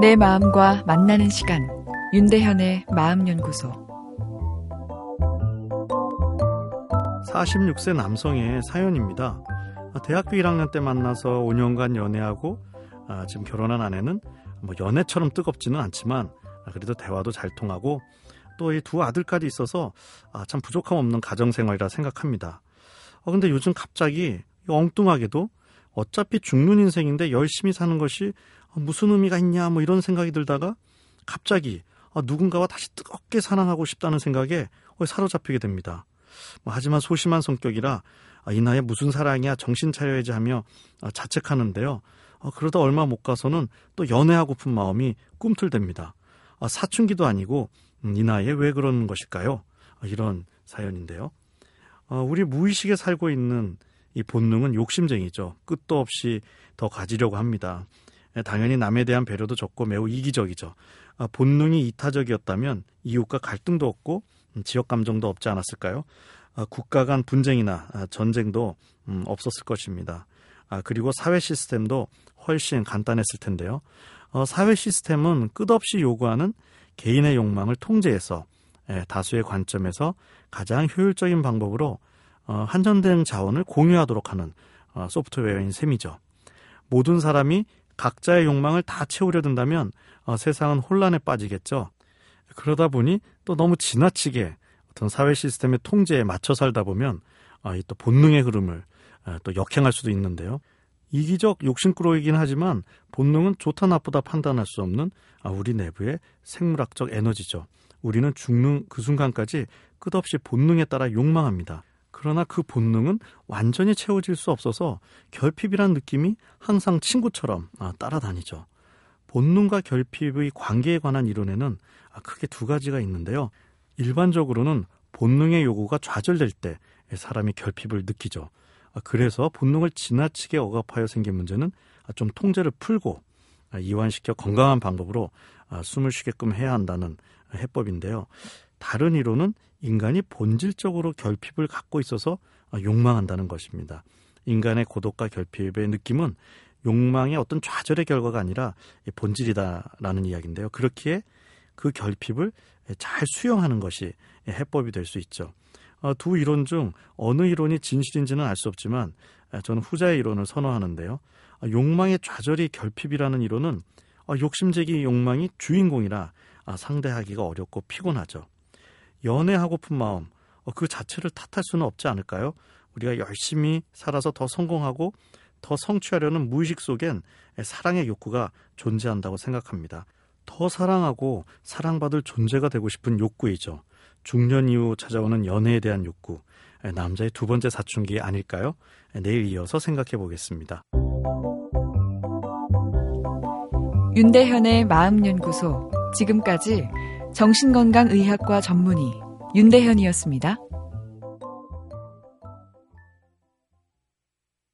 내 마음과 만나는 시간 윤대현의 마음연구소 46세 남성의 사연입니다. 대학교 1학년 때 만나서 5년간 연애하고 아, 지금 결혼한 아내는 뭐 연애처럼 뜨겁지는 않지만 그래도 대화도 잘 통하고 또 이 두 아들까지 있어서 아, 참 부족함 없는 가정 생활이라 생각합니다. 어, 근데 요즘 갑자기 엉뚱하게도 어차피 죽는 인생인데 열심히 사는 것이 무슨 의미가 있냐 뭐 이런 생각이 들다가 갑자기 아, 누군가와 다시 뜨겁게 사랑하고 싶다는 생각에 사로잡히게 됩니다. 뭐 하지만 소심한 성격이라 아, 이 나이에 무슨 사랑이야 정신 차려야지 하며 아, 자책하는데요. 어, 그러다 얼마 못 가서는 또 연애하고픈 마음이 꿈틀댑니다. 사춘기도 아니고 음, 이 나이에 왜 그러는 것일까요? 이런 사연인데요. 어, 우리 무의식에 살고 있는 이 본능은 욕심쟁이죠. 끝도 없이 더 가지려고 합니다. 예, 당연히 남에 대한 배려도 적고 매우 이기적이죠. 아, 본능이 이타적이었다면 이웃과 갈등도 없고 음, 지역 감정도 없지 않았을까요? 아, 국가 간 분쟁이나 아, 전쟁도 음, 없었을 것입니다. 그리고 사회 시스템도 훨씬 간단했을 텐데요. 어, 사회 시스템은 끝없이 요구하는 개인의 욕망을 통제해서 예, 다수의 관점에서 가장 효율적인 방법으로 어, 한전된 자원을 공유하도록 하는 어, 소프트웨어인 셈이죠. 모든 사람이 각자의 욕망을 다 채우려 든다면 어, 세상은 혼란에 빠지겠죠. 그러다 보니 또 너무 지나치게 어떤 사회 시스템의 통제에 맞춰 살다 보면 또 본능의 흐름을 또 역행할 수도 있는데요. 이기적 욕심꾸러기긴 하지만 본능은 좋다 나쁘다 판단할 수 없는 우리 내부의 생물학적 에너지죠. 우리는 죽는 그 순간까지 끝없이 본능에 따라 욕망합니다. 그러나 그 본능은 완전히 채워질 수 없어서 결핍이란 느낌이 항상 친구처럼 아, 따라다니죠. 본능과 결핍의 관계에 관한 이론에는 아, 크게 두 가지가 있는데요. 일반적으로는 본능의 요구가 좌절될 때 사람이 결핍을 느끼죠. 아, 그래서 본능을 지나치게 억압하여 생긴 문제는 좀 통제를 풀고 이완시켜 건강한 방법으로 숨을 쉬게끔 해야 한다는 해법인데요. 다른 이론은 인간이 본질적으로 결핍을 갖고 있어서 욕망한다는 것입니다. 인간의 고독과 결핍의 느낌은 욕망의 어떤 좌절의 결과가 아니라 본질이다라는 이야기인데요. 그렇기에 그 결핍을 잘 수용하는 것이 해법이 될 수 있죠. 어, 두 이론 중 어느 이론이 진실인지는 알 수 없지만 저는 후자의 이론을 선호하는데요. 욕망의 좌절이 결핍이라는 이론은 욕심쟁이 욕망이 주인공이라 상대하기가 어렵고 피곤하죠. 연애하고픈 마음 어, 그 자체를 탓할 수는 없지 않을까요? 우리가 열심히 살아서 더 성공하고 더 성취하려는 무의식 속엔 사랑의 욕구가 존재한다고 생각합니다. 더 사랑하고 사랑받을 존재가 되고 싶은 욕구이죠. 중년 이후 찾아오는 연애에 대한 욕구. 남자의 두 번째 사춘기 아닐까요? 내일 이어서 생각해 보겠습니다. 윤대현의 마음연구소. 지금까지 정신건강의학과 전문의 윤대현이었습니다.